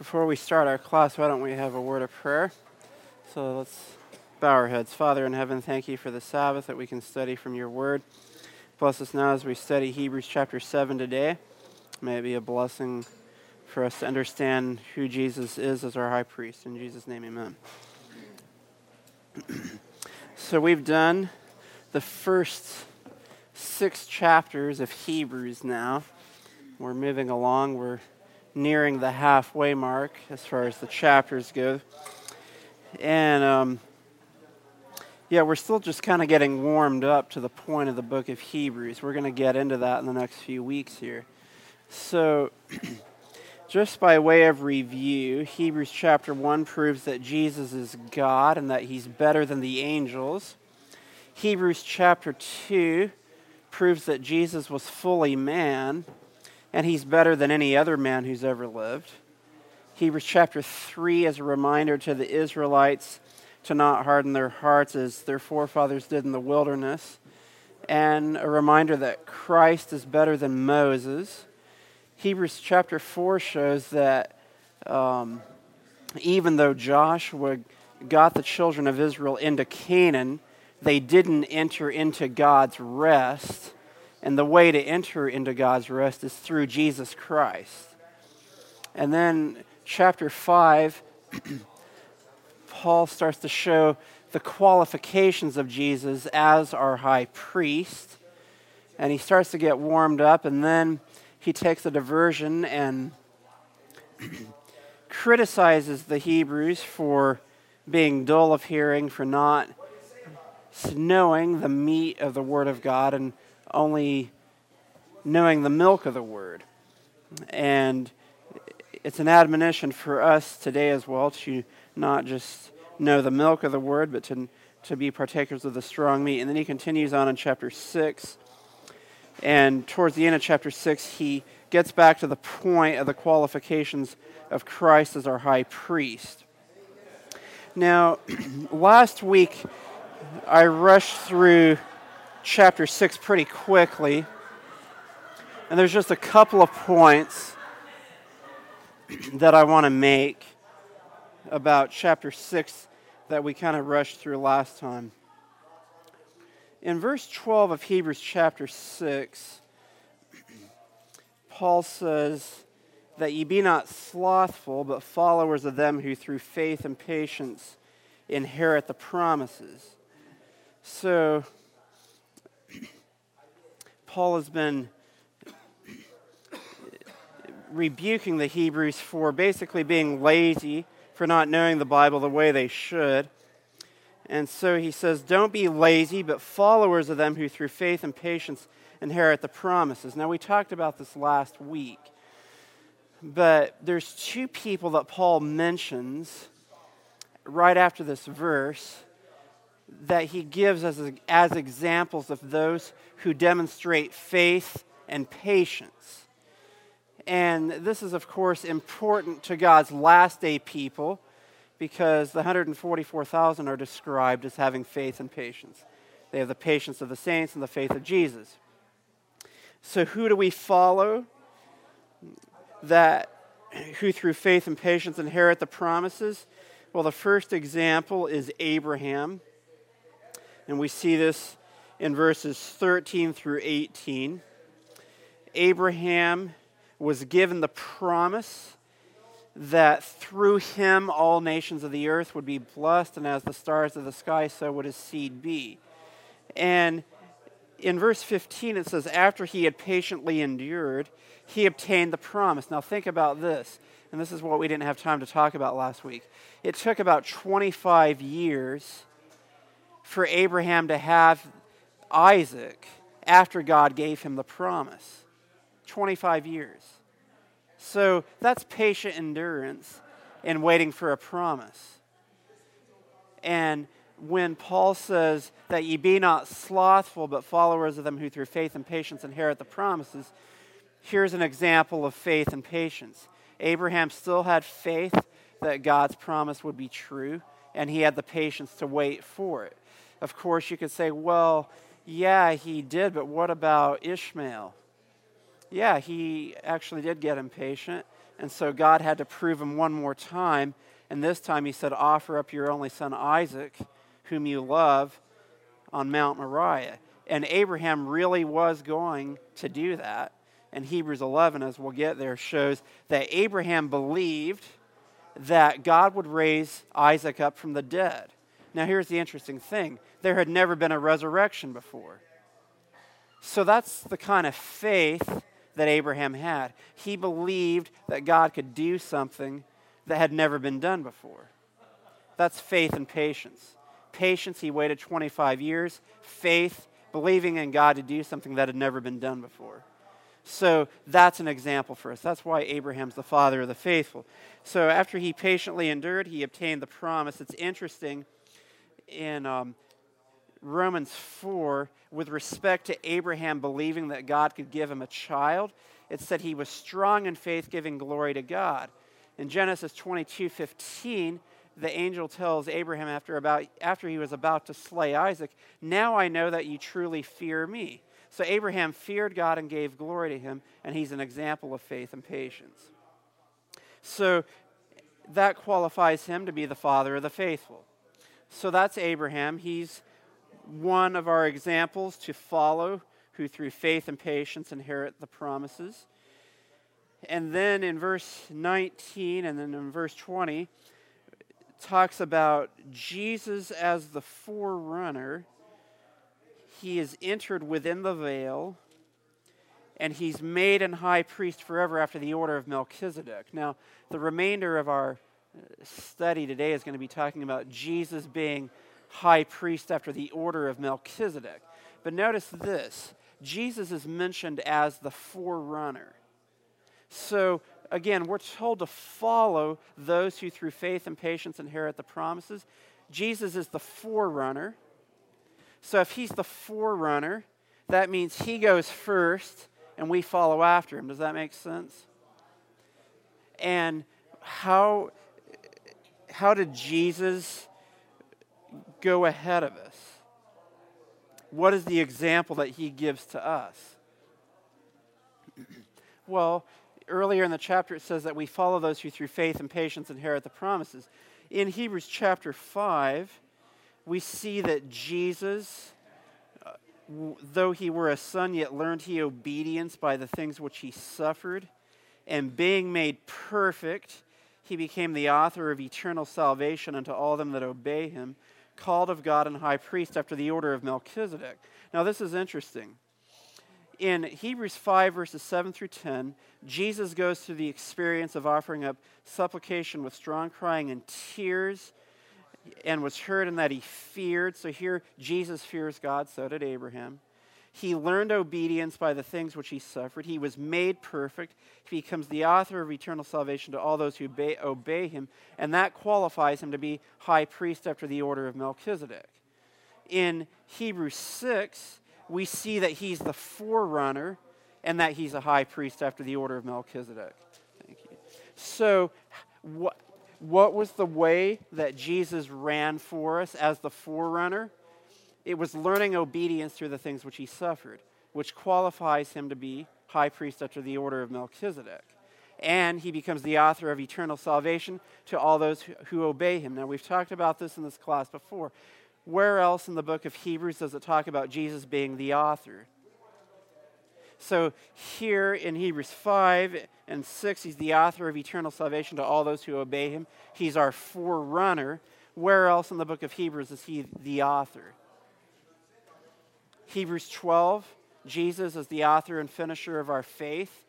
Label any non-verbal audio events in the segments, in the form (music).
Before we start our class, why don't we have a word of prayer? So let's bow our heads. Father in heaven, thank you for the Sabbath that we can study from your word. Bless us now as we study Hebrews chapter 7 today. May it be a blessing for us to understand who Jesus is as our high priest. In Jesus' name, amen. (clears throat) so we've done the first six chapters of Hebrews now. We're moving along. We're nearing the halfway mark as far as the chapters go. And um, yeah, we're still just kind of getting warmed up to the point of the book of Hebrews. We're going to get into that in the next few weeks here. So, (clears throat) just by way of review, Hebrews chapter 1 proves that Jesus is God and that he's better than the angels. Hebrews chapter 2 proves that Jesus was fully man and he's better than any other man who's ever lived. Hebrews chapter 3 is a reminder to the Israelites to not harden their hearts as their forefathers did in the wilderness, and a reminder that Christ is better than Moses. Hebrews chapter 4 shows that um, even though Joshua got the children of Israel into Canaan, they didn't enter into God's rest and the way to enter into God's rest is through Jesus Christ. And then, chapter 5, (clears throat) Paul starts to show the qualifications of Jesus as our high priest. And he starts to get warmed up, and then he takes a diversion and (clears throat) criticizes the Hebrews for being dull of hearing, for not knowing the meat of the Word of God, and only knowing the milk of the word. And it's an admonition for us today as well to not just know the milk of the word, but to, to be partakers of the strong meat. And then he continues on in chapter 6. And towards the end of chapter 6, he gets back to the point of the qualifications of Christ as our high priest. Now, (clears throat) last week, I rushed through chapter 6 pretty quickly. And there's just a couple of points that I want to make about chapter 6 that we kind of rushed through last time. In verse 12 of Hebrews chapter 6, Paul says that ye be not slothful, but followers of them who through faith and patience inherit the promises. So, Paul has been rebuking the Hebrews for basically being lazy, for not knowing the Bible the way they should. And so he says, Don't be lazy, but followers of them who through faith and patience inherit the promises. Now, we talked about this last week, but there's two people that Paul mentions right after this verse that he gives as, as examples of those who demonstrate faith and patience. And this is, of course, important to God's last day people because the 144,000 are described as having faith and patience. They have the patience of the saints and the faith of Jesus. So, who do we follow? That who through faith and patience inherit the promises? Well, the first example is Abraham. And we see this in verses 13 through 18. Abraham was given the promise that through him all nations of the earth would be blessed, and as the stars of the sky, so would his seed be. And in verse 15, it says, After he had patiently endured, he obtained the promise. Now, think about this, and this is what we didn't have time to talk about last week. It took about 25 years for Abraham to have Isaac after God gave him the promise 25 years. So that's patient endurance in waiting for a promise. And when Paul says that ye be not slothful, but followers of them who through faith and patience inherit the promises, here's an example of faith and patience. Abraham still had faith that God's promise would be true, and he had the patience to wait for it. Of course, you could say, well, yeah, he did, but what about Ishmael? Yeah, he actually did get impatient, And so God had to prove him one more time. And this time he said, Offer up your only son Isaac, whom you love, on Mount Moriah. And Abraham really was going to do that. And Hebrews 11, as we'll get there, shows that Abraham believed that God would raise Isaac up from the dead. Now, here's the interesting thing there had never been a resurrection before. So that's the kind of faith that Abraham had. He believed that God could do something that had never been done before. That's faith and patience. Patience, he waited 25 years. Faith, believing in God to do something that had never been done before. So that's an example for us. That's why Abraham's the father of the faithful. So after he patiently endured, he obtained the promise. It's interesting in um, Romans 4, with respect to Abraham believing that God could give him a child, it said he was strong in faith, giving glory to God. In Genesis 22 15, the angel tells Abraham after, about, after he was about to slay Isaac, Now I know that you truly fear me. So Abraham feared God and gave glory to him, and he's an example of faith and patience. So that qualifies him to be the father of the faithful. So that's Abraham. He's one of our examples to follow who through faith and patience inherit the promises. And then in verse 19 and then in verse 20, talks about Jesus as the forerunner. He is entered within the veil, and he's made an high priest forever after the order of Melchizedek. Now, the remainder of our study today is going to be talking about Jesus being high priest after the order of Melchizedek. But notice this Jesus is mentioned as the forerunner. So, again, we're told to follow those who through faith and patience inherit the promises. Jesus is the forerunner. So, if he's the forerunner, that means he goes first and we follow after him. Does that make sense? And how, how did Jesus go ahead of us? What is the example that he gives to us? (clears throat) well, earlier in the chapter it says that we follow those who through faith and patience inherit the promises. In Hebrews chapter 5, we see that Jesus, uh, though he were a son, yet learned he obedience by the things which he suffered. And being made perfect, he became the author of eternal salvation unto all them that obey him called of God and high priest after the order of Melchizedek. Now, this is interesting. In Hebrews 5, verses 7 through 10, Jesus goes through the experience of offering up supplication with strong crying and tears and was heard in that he feared. So here, Jesus fears God, so did Abraham. He learned obedience by the things which he suffered. He was made perfect. He becomes the author of eternal salvation to all those who obey, obey, him, and that qualifies him to be high priest after the order of Melchizedek. In Hebrews 6, we see that he's the forerunner and that he's a high priest after the order of Melchizedek. Thank you. So, what, what was the way that Jesus ran for us as the forerunner? It was learning obedience through the things which he suffered, which qualifies him to be high priest after the order of Melchizedek. And he becomes the author of eternal salvation to all those who obey him. Now, we've talked about this in this class before. Where else in the book of Hebrews does it talk about Jesus being the author? So, here in Hebrews 5 and 6, he's the author of eternal salvation to all those who obey him. He's our forerunner. Where else in the book of Hebrews is he the author? Hebrews 12, Jesus is the author and finisher of our faith.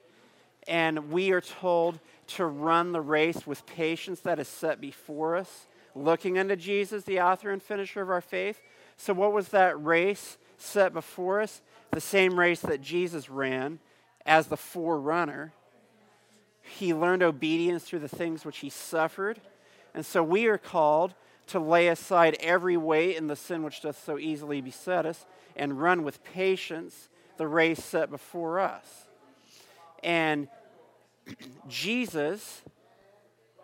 And we are told to run the race with patience that is set before us, looking unto Jesus, the author and finisher of our faith. So, what was that race set before us? The same race that Jesus ran as the forerunner. He learned obedience through the things which he suffered. And so, we are called to lay aside every weight and the sin which doth so easily beset us and run with patience the race set before us. And (clears throat) Jesus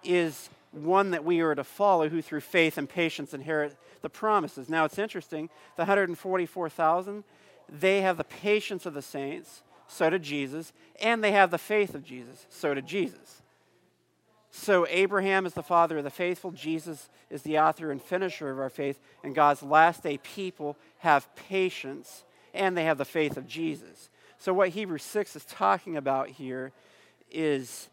is one that we are to follow who through faith and patience inherit the promises. Now it's interesting, the 144,000, they have the patience of the saints, so did Jesus, and they have the faith of Jesus, so did Jesus. So, Abraham is the father of the faithful, Jesus is the author and finisher of our faith, and God's last day people have patience and they have the faith of Jesus. So, what Hebrews 6 is talking about here is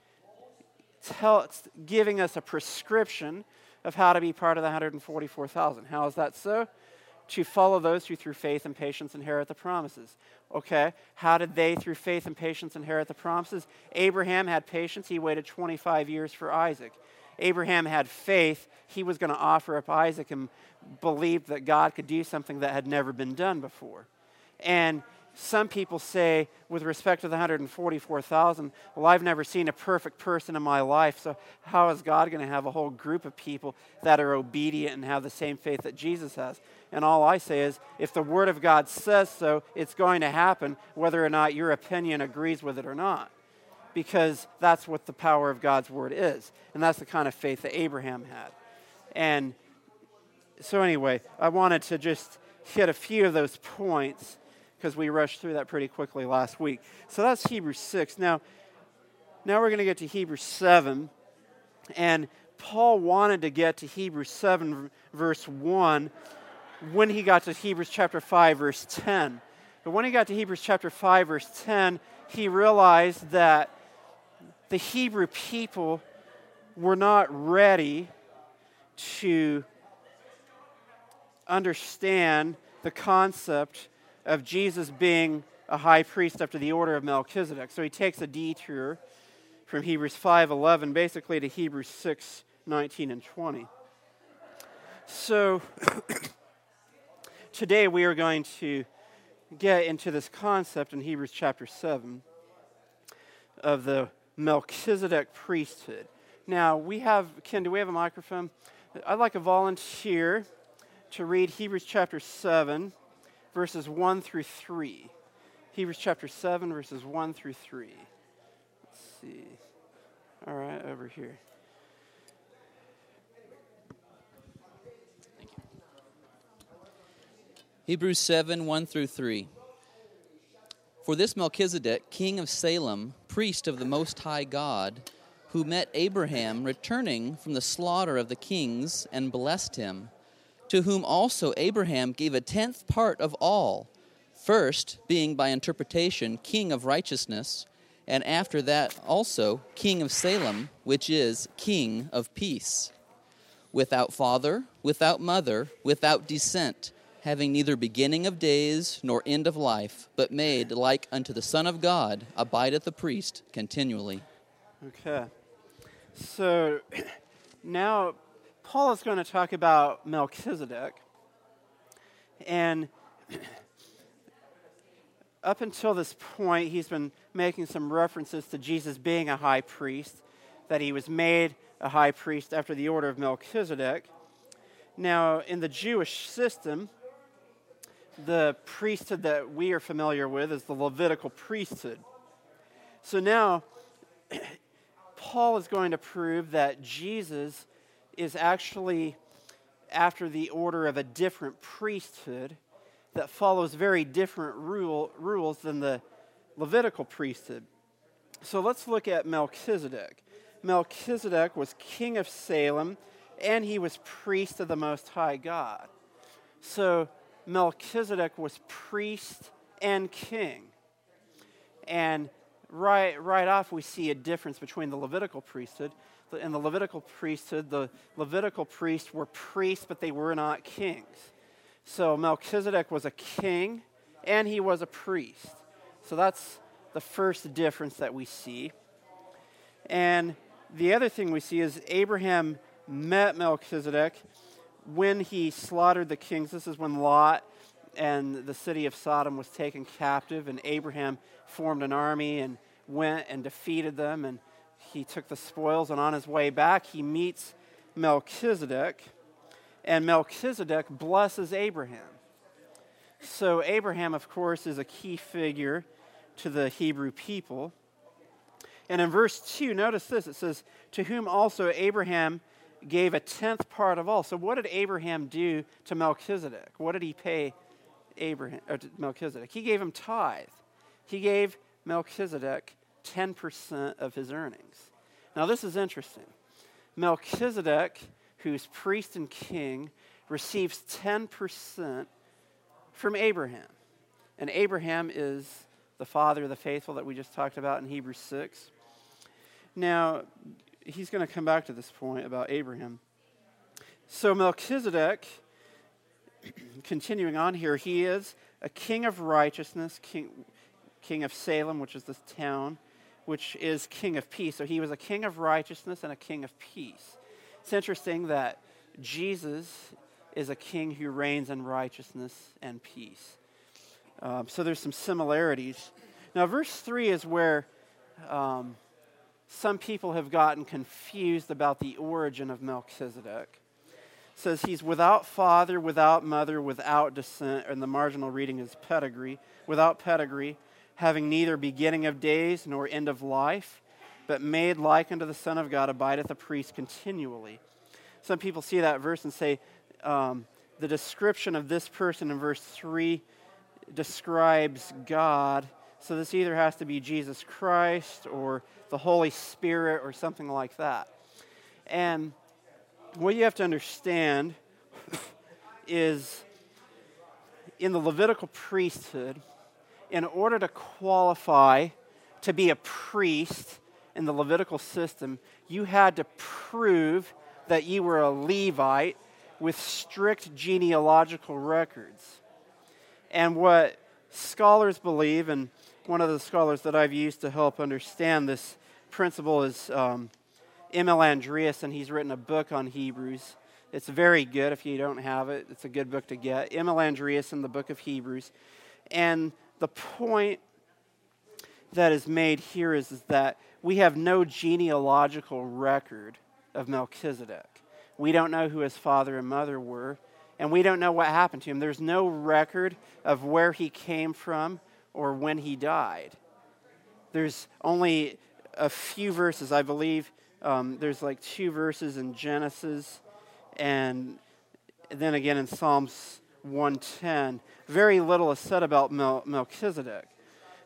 tell, giving us a prescription of how to be part of the 144,000. How is that so? To follow those who, through faith and patience, inherit the promises. Okay, how did they, through faith and patience, inherit the promises? Abraham had patience. He waited 25 years for Isaac. Abraham had faith. He was going to offer up Isaac and believed that God could do something that had never been done before. And some people say, with respect to the 144,000, well, I've never seen a perfect person in my life, so how is God going to have a whole group of people that are obedient and have the same faith that Jesus has? And all I say is, if the Word of God says so, it's going to happen, whether or not your opinion agrees with it or not. Because that's what the power of God's Word is. And that's the kind of faith that Abraham had. And so, anyway, I wanted to just hit a few of those points because we rushed through that pretty quickly last week. So that's Hebrews 6. Now, now we're going to get to Hebrews 7. And Paul wanted to get to Hebrews 7, verse 1, when he got to Hebrews chapter 5, verse 10. But when he got to Hebrews chapter 5, verse 10, he realized that the Hebrew people were not ready to understand the concept of Jesus being a high priest after the order of Melchizedek. So he takes a detour from Hebrews 5:11 basically to Hebrews 6:19 and 20. So (coughs) today we are going to get into this concept in Hebrews chapter 7 of the Melchizedek priesthood. Now, we have, Ken, do we have a microphone? I'd like a volunteer to read Hebrews chapter 7 verses 1 through 3. Hebrews chapter 7, verses 1 through 3. Let's see. All right, over here. Thank you. Hebrews 7, 1 through 3. For this Melchizedek, king of Salem, priest of the Most High God, who met Abraham returning from the slaughter of the kings and blessed him to whom also Abraham gave a tenth part of all, first being by interpretation king of righteousness, and after that also king of Salem, which is king of peace. Without father, without mother, without descent, having neither beginning of days nor end of life, but made like unto the Son of God, abideth the priest continually. Okay. So (clears throat) now Paul is going to talk about Melchizedek. And (clears throat) up until this point, he's been making some references to Jesus being a high priest, that he was made a high priest after the order of Melchizedek. Now, in the Jewish system, the priesthood that we are familiar with is the Levitical priesthood. So now, (clears throat) Paul is going to prove that Jesus is actually after the order of a different priesthood that follows very different rule, rules than the Levitical priesthood. So let's look at Melchizedek. Melchizedek was king of Salem and he was priest of the Most High God. So Melchizedek was priest and king. And right, right off, we see a difference between the Levitical priesthood in the Levitical priesthood, the Levitical priests were priests, but they were not kings. So Melchizedek was a king and he was a priest. So that's the first difference that we see. And the other thing we see is Abraham met Melchizedek when he slaughtered the kings. This is when Lot and the city of Sodom was taken captive, and Abraham formed an army and went and defeated them and he took the spoils, and on his way back, he meets Melchizedek, and Melchizedek blesses Abraham. So, Abraham, of course, is a key figure to the Hebrew people. And in verse 2, notice this it says, To whom also Abraham gave a tenth part of all. So, what did Abraham do to Melchizedek? What did he pay Abraham, Melchizedek? He gave him tithe. He gave Melchizedek 10% of his earnings. Now, this is interesting. Melchizedek, who's priest and king, receives 10% from Abraham. And Abraham is the father of the faithful that we just talked about in Hebrews 6. Now, he's going to come back to this point about Abraham. So, Melchizedek, (clears throat) continuing on here, he is a king of righteousness, king, king of Salem, which is this town, which is king of peace. So, he was a king of righteousness and a king of peace. It's interesting that Jesus is a king who reigns in righteousness and peace. Um, so there's some similarities. Now, verse 3 is where um, some people have gotten confused about the origin of Melchizedek. It says he's without father, without mother, without descent, and the marginal reading is pedigree, without pedigree, having neither beginning of days nor end of life, but made like unto the Son of God, abideth a priest continually. Some people see that verse and say um, the description of this person in verse 3 describes God. So this either has to be Jesus Christ or the Holy Spirit or something like that. And what you have to understand (coughs) is in the Levitical priesthood, in order to qualify to be a priest in the Levitical system, you had to prove that you were a Levite with strict genealogical records. And what scholars believe, and one of the scholars that I've used to help understand this principle is um, M.L. Andreasen, and he's written a book on Hebrews. It's very good if you don't have it. It's a good book to get. M.L. Andreasen in the book of Hebrews. And the point that is made here is, is that we have no genealogical record of Melchizedek. We don't know who his father and mother were, and we don't know what happened to him. There's no record of where he came from or when he died. There's only a few verses, I believe. Um, there's like two verses in Genesis, and then again in Psalms 110. Very little is said about Mel- Melchizedek.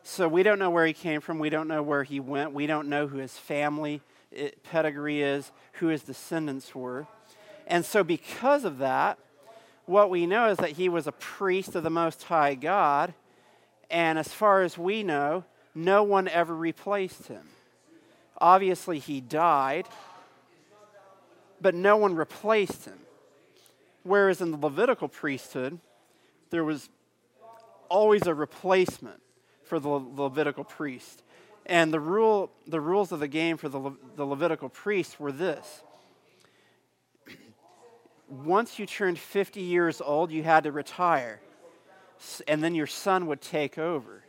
So we don't know where he came from. We don't know where he went. We don't know who his family eh, pedigree is, who his descendants were. And so, because of that, what we know is that he was a priest of the Most High God, and as far as we know, no one ever replaced him. Obviously, he died, but no one replaced him. Whereas in the Levitical priesthood, there was always a replacement for the Levitical priest. And the, rule, the rules of the game for the, Le- the Levitical priests were this once you turned 50 years old, you had to retire. And then your son would take over.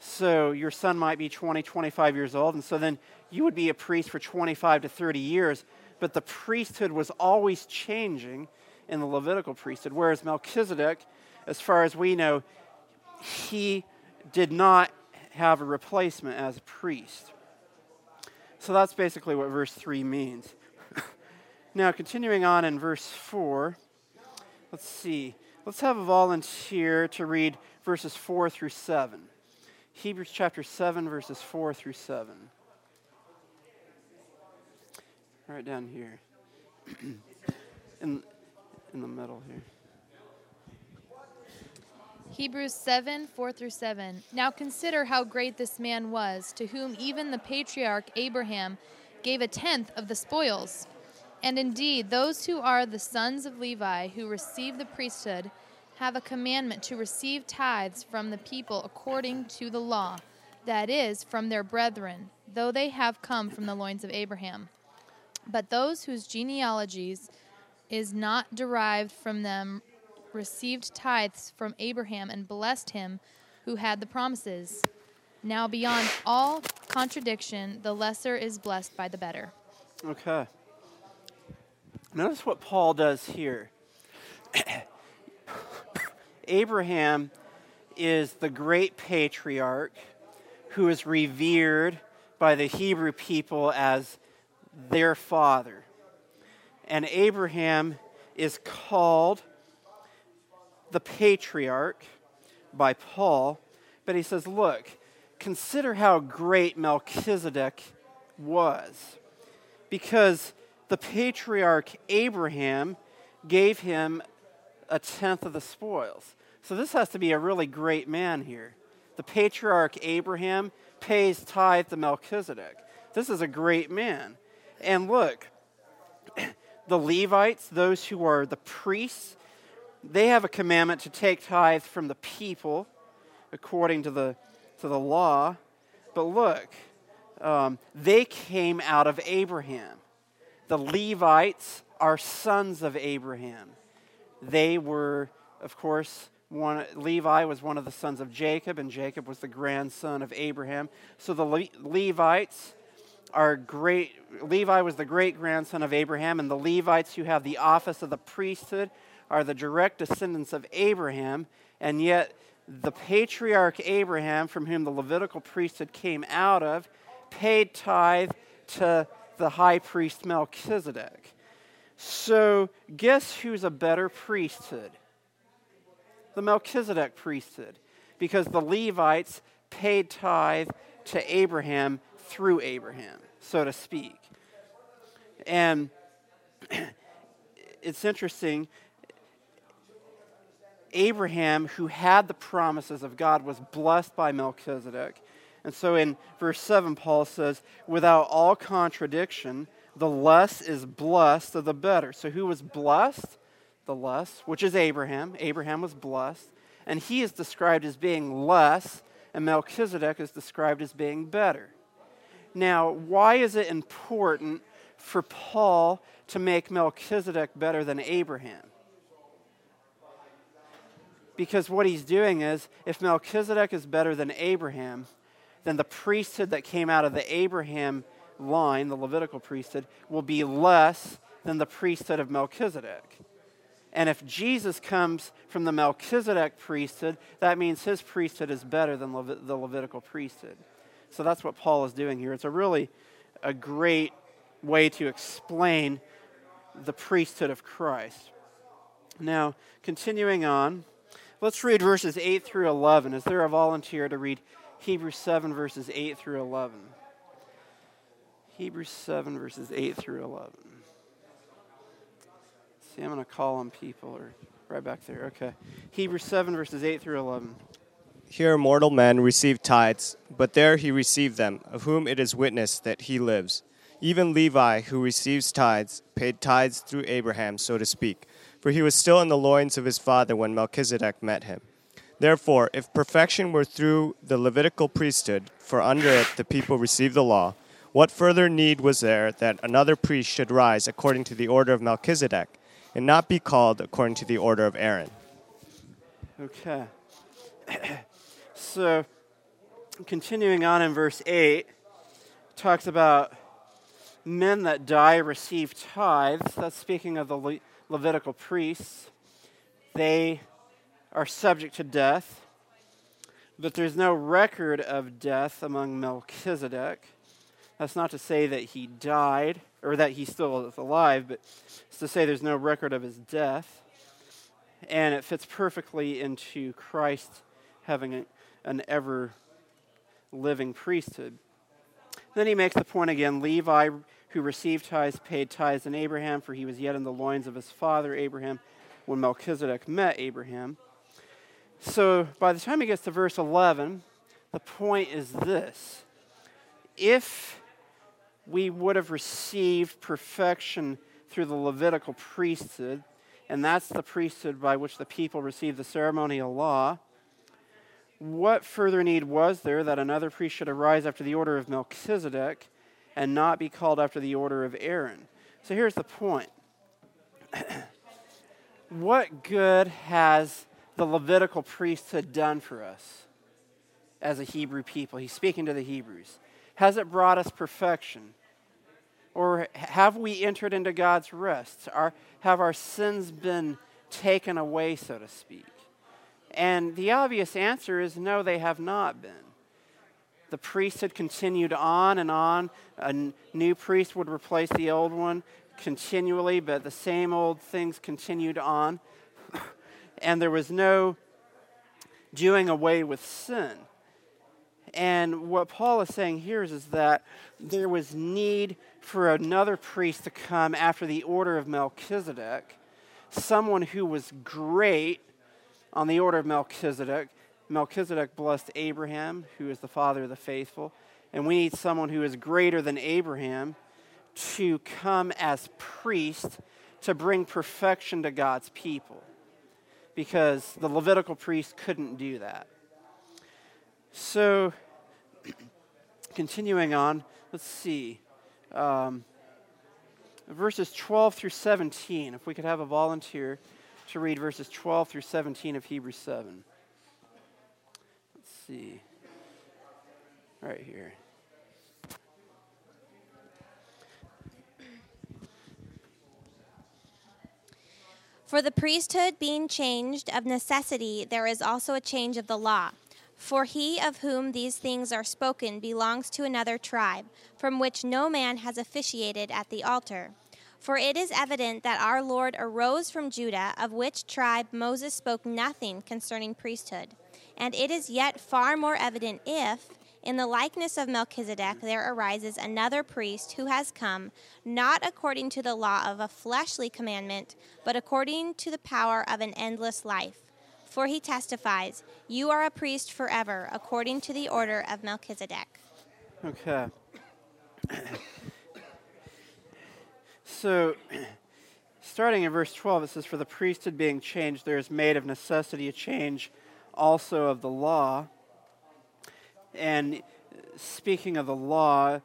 So your son might be 20, 25 years old. And so then you would be a priest for 25 to 30 years. But the priesthood was always changing in the Levitical priesthood. Whereas Melchizedek, as far as we know, he did not have a replacement as a priest. So that's basically what verse 3 means. (laughs) Now, continuing on in verse 4, let's see. Let's have a volunteer to read verses 4 through 7. Hebrews chapter 7, verses 4 through 7. Right down here. (clears throat) in, in the middle here. Hebrews 7 4 through 7. Now consider how great this man was, to whom even the patriarch Abraham gave a tenth of the spoils. And indeed, those who are the sons of Levi, who receive the priesthood, have a commandment to receive tithes from the people according to the law, that is, from their brethren, though they have come from the loins of Abraham. But those whose genealogies is not derived from them received tithes from Abraham and blessed him who had the promises. Now, beyond all contradiction, the lesser is blessed by the better. Okay. Notice what Paul does here. (coughs) Abraham is the great patriarch who is revered by the Hebrew people as their father. And Abraham is called the patriarch by Paul, but he says, Look, consider how great Melchizedek was. Because the patriarch Abraham gave him a tenth of the spoils. So this has to be a really great man here. The patriarch Abraham pays tithe to Melchizedek. This is a great man. And look, (clears throat) the Levites, those who are the priests, they have a commandment to take tithe from the people according to the, to the law. But look, um, they came out of Abraham. The Levites are sons of Abraham. They were, of course, one, Levi was one of the sons of Jacob, and Jacob was the grandson of Abraham. So the Le- Levites are great. Levi was the great grandson of Abraham, and the Levites who have the office of the priesthood are the direct descendants of Abraham, and yet the patriarch Abraham, from whom the Levitical priesthood came out of, paid tithe to the high priest Melchizedek. So, guess who's a better priesthood? The Melchizedek priesthood, because the Levites paid tithe to Abraham through Abraham, so to speak. And (clears throat) it's interesting. Abraham, who had the promises of God, was blessed by Melchizedek. And so in verse 7, Paul says, without all contradiction, the less is blessed of the better. So who was blessed? The less, which is Abraham. Abraham was blessed. And he is described as being less, and Melchizedek is described as being better. Now, why is it important for Paul to make Melchizedek better than Abraham? Because what he's doing is, if Melchizedek is better than Abraham, then the priesthood that came out of the Abraham line, the Levitical priesthood, will be less than the priesthood of Melchizedek. And if Jesus comes from the Melchizedek priesthood, that means his priesthood is better than Levit- the Levitical priesthood. So that's what Paul is doing here. It's a really a great way to explain the priesthood of Christ. Now, continuing on, let's read verses 8 through 11. Is there a volunteer to read Hebrews 7, verses 8 through 11? Hebrews 7, verses 8 through 11. See, I'm going to call on people or right back there. Okay. Hebrews 7, verses 8 through 11. Here mortal men receive tithes, but there he received them, of whom it is witnessed that he lives. Even Levi, who receives tithes, paid tithes through Abraham, so to speak, for he was still in the loins of his father when Melchizedek met him. Therefore, if perfection were through the Levitical priesthood, for under it the people received the law, what further need was there that another priest should rise according to the order of Melchizedek, and not be called according to the order of Aaron? Okay. (clears throat) so, continuing on in verse 8, talks about men that die receive tithes. That's speaking of the Le- Levitical priests. They are subject to death, but there's no record of death among Melchizedek. That's not to say that he died or that he still is alive, but it's to say there's no record of his death. And it fits perfectly into Christ having an ever living priesthood. Then he makes the point again Levi, who received tithes, paid tithes in Abraham, for he was yet in the loins of his father Abraham when Melchizedek met Abraham. So by the time he gets to verse 11, the point is this. If we would have received perfection through the Levitical priesthood, and that's the priesthood by which the people received the ceremonial law, what further need was there that another priest should arise after the order of Melchizedek and not be called after the order of Aaron? So here's the point. (clears throat) what good has the Levitical priesthood done for us as a Hebrew people? He's speaking to the Hebrews. Has it brought us perfection? Or have we entered into God's rest? Are, have our sins been taken away, so to speak? And the obvious answer is no, they have not been. The priesthood continued on and on. A new priest would replace the old one continually, but the same old things continued on. (coughs) and there was no doing away with sin. And what Paul is saying here is, is that there was need for another priest to come after the order of Melchizedek, someone who was great on the order of Melchizedek. Melchizedek blessed Abraham, who is the father of the faithful. And we need someone who is greater than Abraham to come as priest to bring perfection to God's people. Because the Levitical priest couldn't do that. So, (clears throat) continuing on, let's see. Um, verses 12 through 17. If we could have a volunteer to read verses 12 through 17 of Hebrews 7. See. Right here. For the priesthood being changed of necessity, there is also a change of the law. For he of whom these things are spoken belongs to another tribe, from which no man has officiated at the altar. For it is evident that our Lord arose from Judah, of which tribe Moses spoke nothing concerning priesthood. And it is yet far more evident if, in the likeness of Melchizedek, there arises another priest who has come, not according to the law of a fleshly commandment, but according to the power of an endless life. For he testifies, You are a priest forever, according to the order of Melchizedek. Okay. (coughs) so, starting in verse 12, it says, For the priesthood being changed, there is made of necessity a change also of the law. And speaking of the law,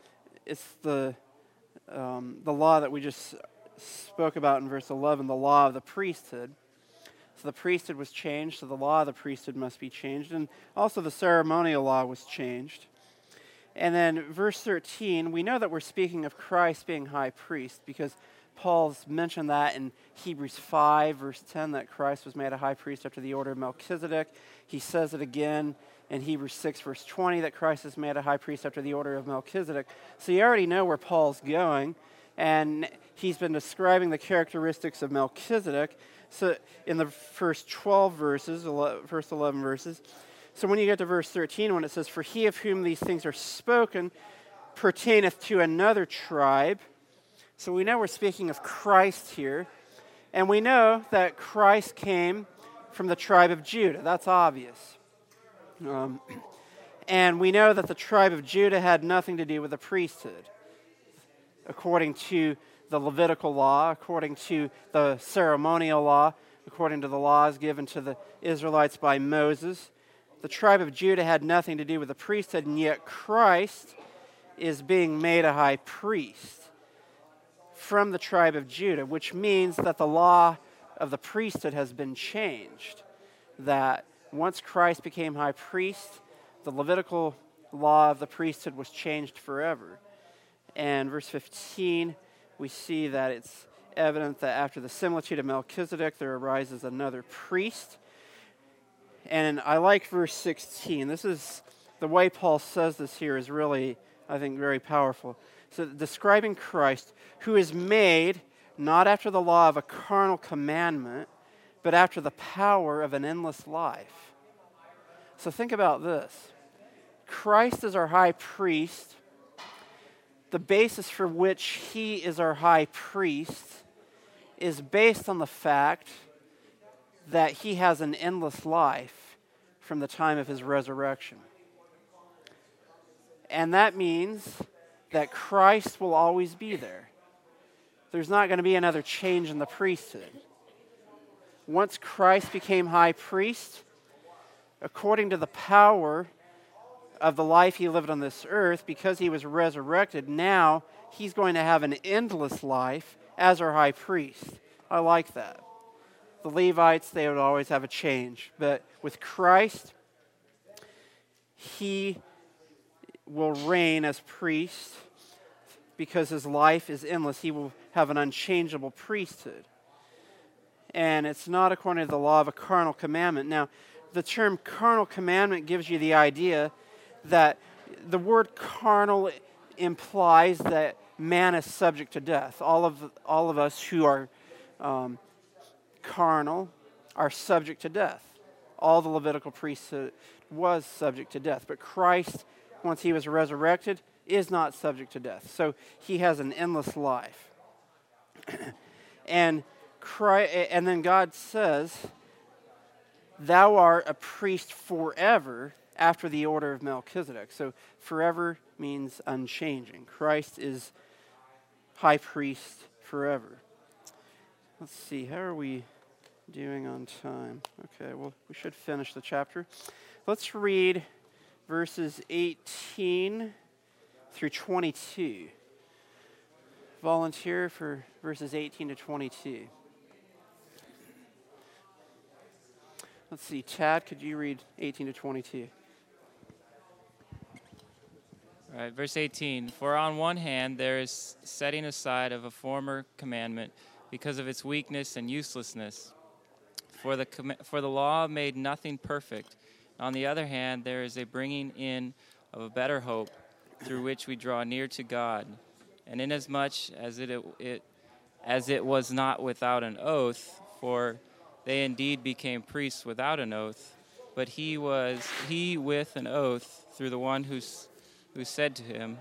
it's the, um, the law that we just spoke about in verse 11, the law of the priesthood. So the priesthood was changed, so the law of the priesthood must be changed. And also the ceremonial law was changed. And then verse 13, we know that we're speaking of Christ being high priest because Paul's mentioned that in Hebrews 5, verse 10, that Christ was made a high priest after the order of Melchizedek. He says it again in Hebrews 6, verse 20, that Christ is made a high priest after the order of Melchizedek. So you already know where Paul's going, and he's been describing the characteristics of Melchizedek. So in the first 12 verses, first 11 verses. So when you get to verse 13, when it says, For he of whom these things are spoken pertaineth to another tribe. So we know we're speaking of Christ here. And we know that Christ came from the tribe of Judah. That's obvious. Um, (clears throat) and we know that the tribe of Judah had nothing to do with the priesthood, according to the Levitical law, according to the ceremonial law, according to the laws given to the Israelites by Moses. The tribe of Judah had nothing to do with the priesthood, and yet Christ is being made a high priest from the tribe of Judah, which means that the law of the priesthood has been changed. That once Christ became high priest, the Levitical law of the priesthood was changed forever. And verse 15 we see that it's evident that after the similitude of Melchizedek, there arises another priest. And I like verse 16. This is the way Paul says this here is really, I think, very powerful. So, describing Christ, who is made not after the law of a carnal commandment, but after the power of an endless life. So, think about this Christ is our high priest the basis for which he is our high priest is based on the fact that he has an endless life from the time of his resurrection. And that means that Christ will always be there. There's not going to be another change in the priesthood. Once Christ became high priest, according to the power of the life he lived on this earth, because he was resurrected, now he's going to have an endless life as our high priest. I like that. The Levites, they would always have a change. But with Christ, he will reign as priest because his life is endless. He will have an unchangeable priesthood. And it's not according to the law of a carnal commandment. Now, the term carnal commandment gives you the idea that the word carnal implies that man is subject to death. All of, all of us who are um, carnal are subject to death. All the Levitical priesthood was subject to death. But Christ, once he was resurrected, is not subject to death. So he has an endless life. (clears throat) and, Christ, and then God says, Thou art a priest forever after the order of Melchizedek. So forever means unchanging. Christ is high priest forever. Let's see, how are we doing on time? Okay, well, we should finish the chapter. Let's read verses 18 through 22. Volunteer for verses 18 to 22. Let's see, Chad, could you read 18 to 22? All right, verse 18. For on one hand, there is setting aside of a former commandment because of its weakness and uselessness. For the, for the law made nothing perfect. On the other hand, there is a bringing in of a better hope through which we draw near to God. And inasmuch as it, it, as it was not without an oath, for they indeed became priests without an oath, but he was he with an oath through the one who's, who said to him,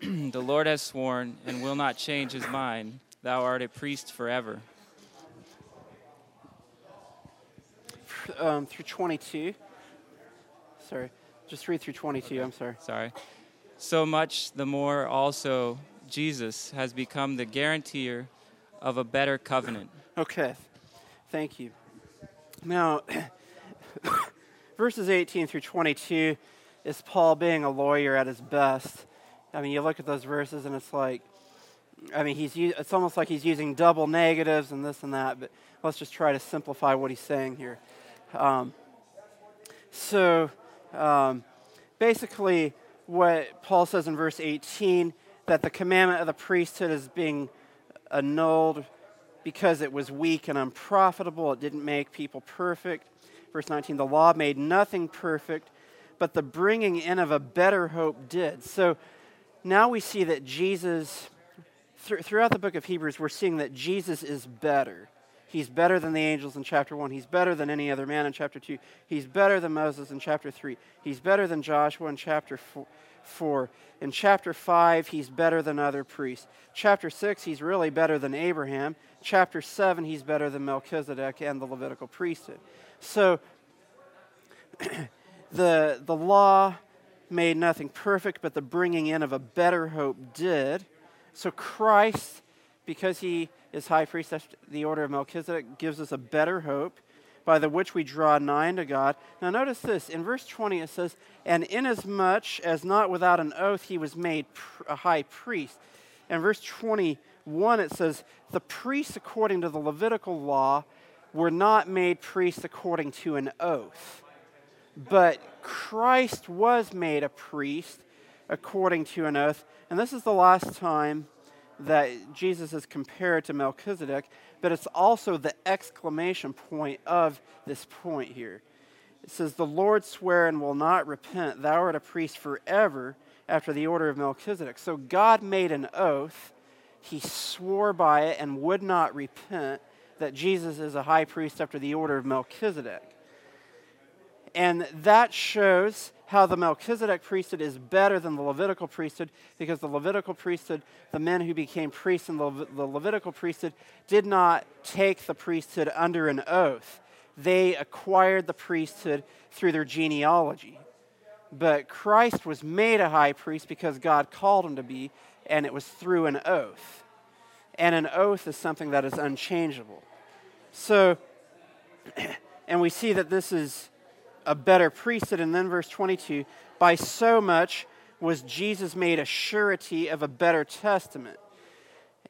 (clears throat) The Lord has sworn and will not change his mind. Thou art a priest forever. Um, through 22. Sorry, just read through 22. I'm sorry. Sorry. So much the more also Jesus has become the guarantor of a better covenant. Okay, thank you. Now, (coughs) verses 18 through 22 is Paul being a lawyer at his best. I mean, you look at those verses and it's like, I mean, he's it's almost like he's using double negatives and this and that, but let's just try to simplify what he's saying here. Um, so, um, basically, what Paul says in verse 18 that the commandment of the priesthood is being annulled because it was weak and unprofitable. It didn't make people perfect. Verse 19 the law made nothing perfect, but the bringing in of a better hope did. So now we see that Jesus, th- throughout the book of Hebrews, we're seeing that Jesus is better. He's better than the angels in chapter 1. He's better than any other man in chapter 2. He's better than Moses in chapter 3. He's better than Joshua in chapter 4. In chapter 5, he's better than other priests. Chapter 6, he's really better than Abraham. Chapter 7, he's better than Melchizedek and the Levitical priesthood. So, (clears throat) the, the law made nothing perfect, but the bringing in of a better hope did. So, Christ, because he is high priest the order of Melchizedek, gives us a better hope by the which we draw nigh unto God. Now, notice this. In verse 20, it says, And inasmuch as not without an oath he was made a high priest. In verse 21, it says, The priests according to the Levitical law were not made priests according to an oath. But Christ was made a priest according to an oath. And this is the last time that Jesus is compared to Melchizedek, but it's also the exclamation point of this point here. It says, The Lord swear and will not repent, thou art a priest forever after the order of Melchizedek. So God made an oath, he swore by it and would not repent that Jesus is a high priest after the order of Melchizedek. And that shows how the Melchizedek priesthood is better than the Levitical priesthood because the Levitical priesthood, the men who became priests in the, Le- the Levitical priesthood, did not take the priesthood under an oath. They acquired the priesthood through their genealogy. But Christ was made a high priest because God called him to be, and it was through an oath. And an oath is something that is unchangeable. So, (clears throat) and we see that this is a better priesthood. And then verse 22 by so much was Jesus made a surety of a better testament.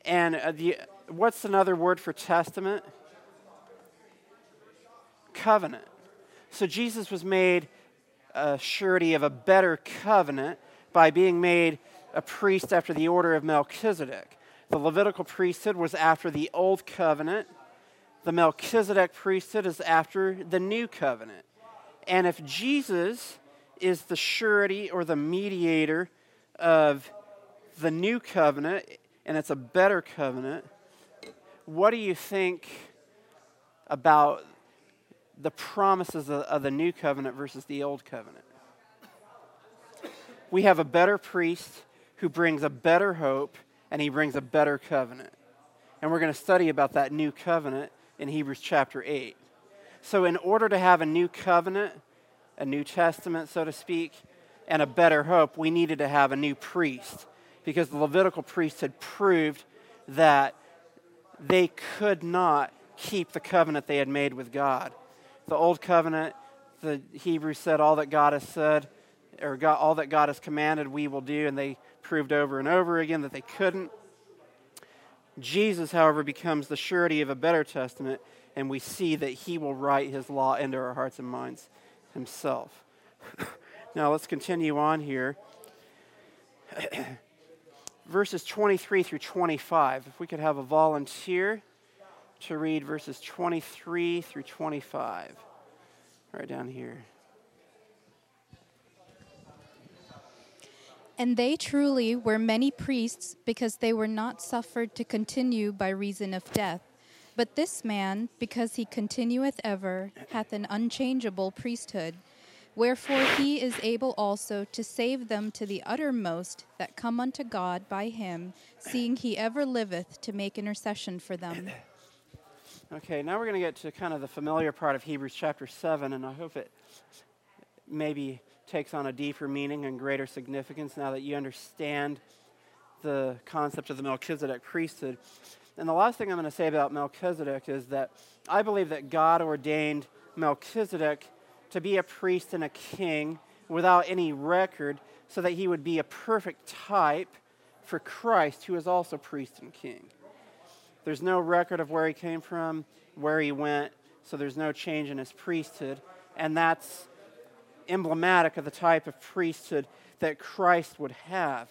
And uh, the, what's another word for testament? Covenant. So Jesus was made a surety of a better covenant by being made a priest after the order of Melchizedek. The Levitical priesthood was after the old covenant. The Melchizedek priesthood is after the new covenant. And if Jesus is the surety or the mediator of the new covenant, and it's a better covenant, what do you think about the promises of, of the new covenant versus the old covenant. We have a better priest who brings a better hope and he brings a better covenant. And we're going to study about that new covenant in Hebrews chapter 8. So, in order to have a new covenant, a New Testament, so to speak, and a better hope, we needed to have a new priest because the Levitical priests had proved that they could not keep the covenant they had made with God. The old covenant, the Hebrews said, all that God has said, or God, all that God has commanded, we will do, and they proved over and over again that they couldn't. Jesus, however, becomes the surety of a better testament, and we see that he will write his law into our hearts and minds himself. (laughs) now let's continue on here. (clears throat) verses 23 through 25. If we could have a volunteer to read verses 23 through 25. Right down here. And they truly were many priests because they were not suffered to continue by reason of death. But this man, because he continueth ever, hath an unchangeable priesthood. Wherefore he is able also to save them to the uttermost that come unto God by him, seeing he ever liveth to make intercession for them. Okay, now we're going to get to kind of the familiar part of Hebrews chapter 7, and I hope it maybe takes on a deeper meaning and greater significance now that you understand the concept of the Melchizedek priesthood. And the last thing I'm going to say about Melchizedek is that I believe that God ordained Melchizedek to be a priest and a king without any record so that he would be a perfect type for Christ, who is also priest and king. There's no record of where he came from, where he went, so there's no change in his priesthood. And that's emblematic of the type of priesthood that Christ would have.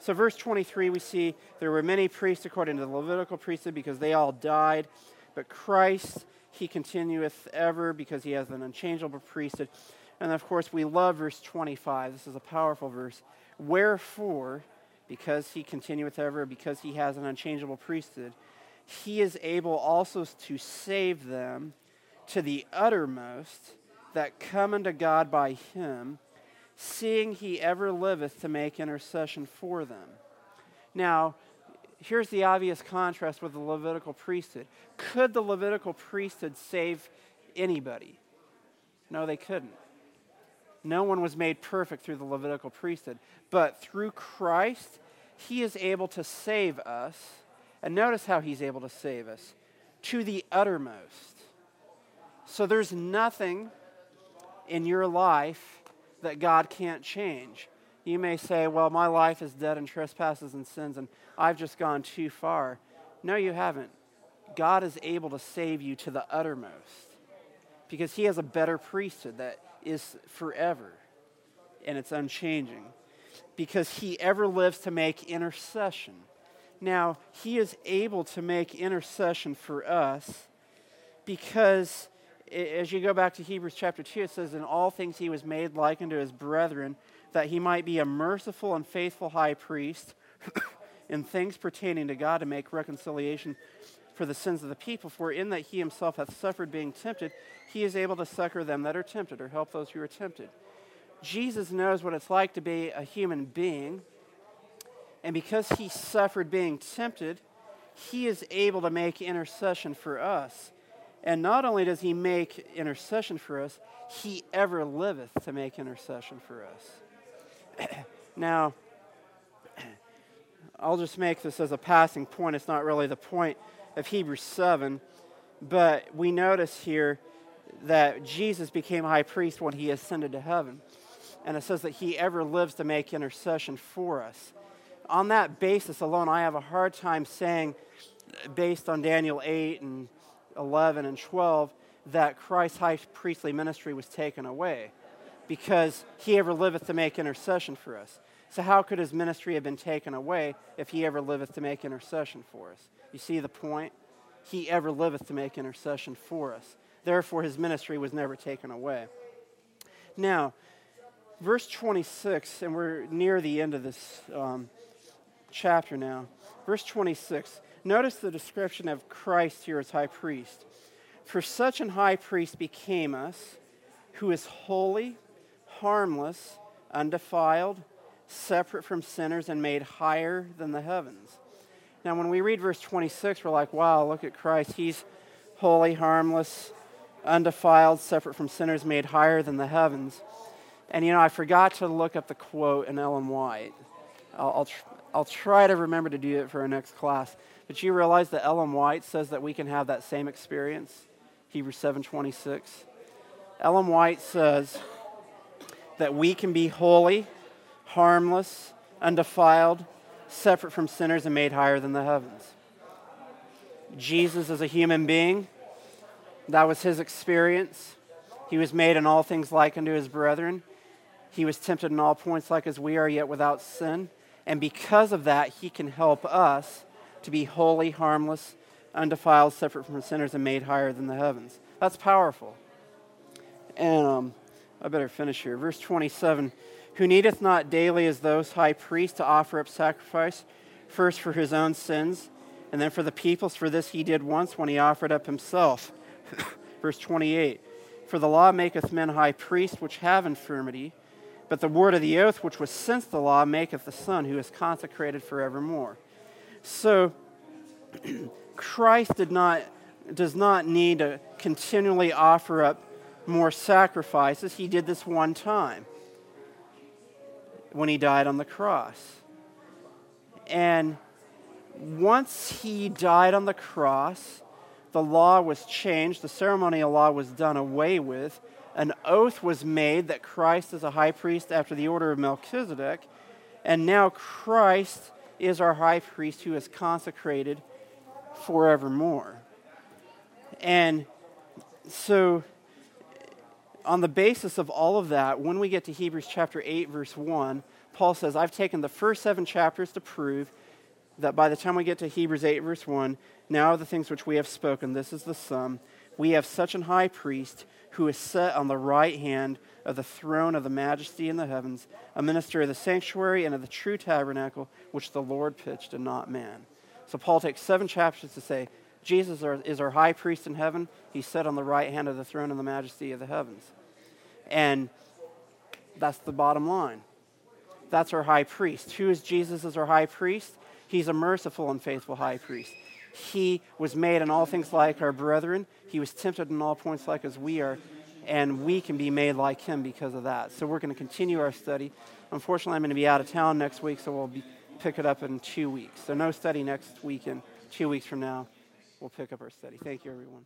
So, verse 23, we see there were many priests according to the Levitical priesthood because they all died, but Christ, he continueth ever because he has an unchangeable priesthood. And of course, we love verse 25. This is a powerful verse. Wherefore, because he continueth ever, because he has an unchangeable priesthood, he is able also to save them to the uttermost that come unto God by him, seeing he ever liveth to make intercession for them. Now, here's the obvious contrast with the Levitical priesthood. Could the Levitical priesthood save anybody? No, they couldn't. No one was made perfect through the Levitical priesthood. But through Christ, he is able to save us. And notice how he's able to save us to the uttermost. So there's nothing in your life that God can't change. You may say, Well, my life is dead in trespasses and sins, and I've just gone too far. No, you haven't. God is able to save you to the uttermost because He has a better priesthood that is forever and it's unchanging because He ever lives to make intercession. Now, He is able to make intercession for us because as you go back to Hebrews chapter 2, it says, In all things he was made like unto his brethren, that he might be a merciful and faithful high priest (coughs) in things pertaining to God to make reconciliation for the sins of the people. For in that he himself hath suffered being tempted, he is able to succor them that are tempted, or help those who are tempted. Jesus knows what it's like to be a human being, and because he suffered being tempted, he is able to make intercession for us. And not only does he make intercession for us, he ever liveth to make intercession for us. (clears throat) now, (clears throat) I'll just make this as a passing point. It's not really the point of Hebrews 7, but we notice here that Jesus became high priest when he ascended to heaven. And it says that he ever lives to make intercession for us. On that basis alone, I have a hard time saying, based on Daniel 8 and 11 and 12 that Christ's high priestly ministry was taken away because he ever liveth to make intercession for us. So, how could his ministry have been taken away if he ever liveth to make intercession for us? You see the point? He ever liveth to make intercession for us. Therefore, his ministry was never taken away. Now, verse 26, and we're near the end of this um, chapter now. Verse 26 Notice the description of Christ here as high priest. For such an high priest became us, who is holy, harmless, undefiled, separate from sinners, and made higher than the heavens. Now, when we read verse 26, we're like, wow, look at Christ. He's holy, harmless, undefiled, separate from sinners, made higher than the heavens. And you know, I forgot to look up the quote in Ellen White. I'll, I'll, tr- I'll try to remember to do it for our next class. But you realize that Ellen White says that we can have that same experience? Hebrews 7:26. Ellen White says that we can be holy, harmless, undefiled, separate from sinners and made higher than the heavens. Jesus is a human being. That was his experience. He was made in all things like unto his brethren. He was tempted in all points like as we are, yet without sin. And because of that, he can help us to be holy, harmless, undefiled, separate from sinners, and made higher than the heavens. That's powerful. And um, I better finish here. Verse 27 Who needeth not daily as those high priests to offer up sacrifice, first for his own sins, and then for the people's, for this he did once when he offered up himself. (coughs) Verse 28 For the law maketh men high priests which have infirmity, but the word of the oath which was since the law maketh the Son who is consecrated forevermore. So, (clears throat) Christ did not, does not need to continually offer up more sacrifices. He did this one time when he died on the cross. And once he died on the cross, the law was changed, the ceremonial law was done away with. An oath was made that Christ is a high priest after the order of Melchizedek. And now Christ is our high priest who is consecrated forevermore. And so, on the basis of all of that, when we get to Hebrews chapter 8, verse 1, Paul says, I've taken the first seven chapters to prove that by the time we get to Hebrews 8, verse 1, now the things which we have spoken, this is the sum. We have such an high priest who is set on the right hand of the throne of the majesty in the heavens, a minister of the sanctuary and of the true tabernacle which the Lord pitched and not man. So Paul takes seven chapters to say, Jesus is our high priest in heaven. He's set on the right hand of the throne of the majesty of the heavens. And that's the bottom line. That's our high priest. Who is Jesus as our high priest? He's a merciful and faithful high priest. He was made in all things like our brethren. He was tempted in all points like as we are. And we can be made like him because of that. So we're going to continue our study. Unfortunately, I'm going to be out of town next week, so we'll be, pick it up in two weeks. So no study next week, and two weeks from now, we'll pick up our study. Thank you, everyone.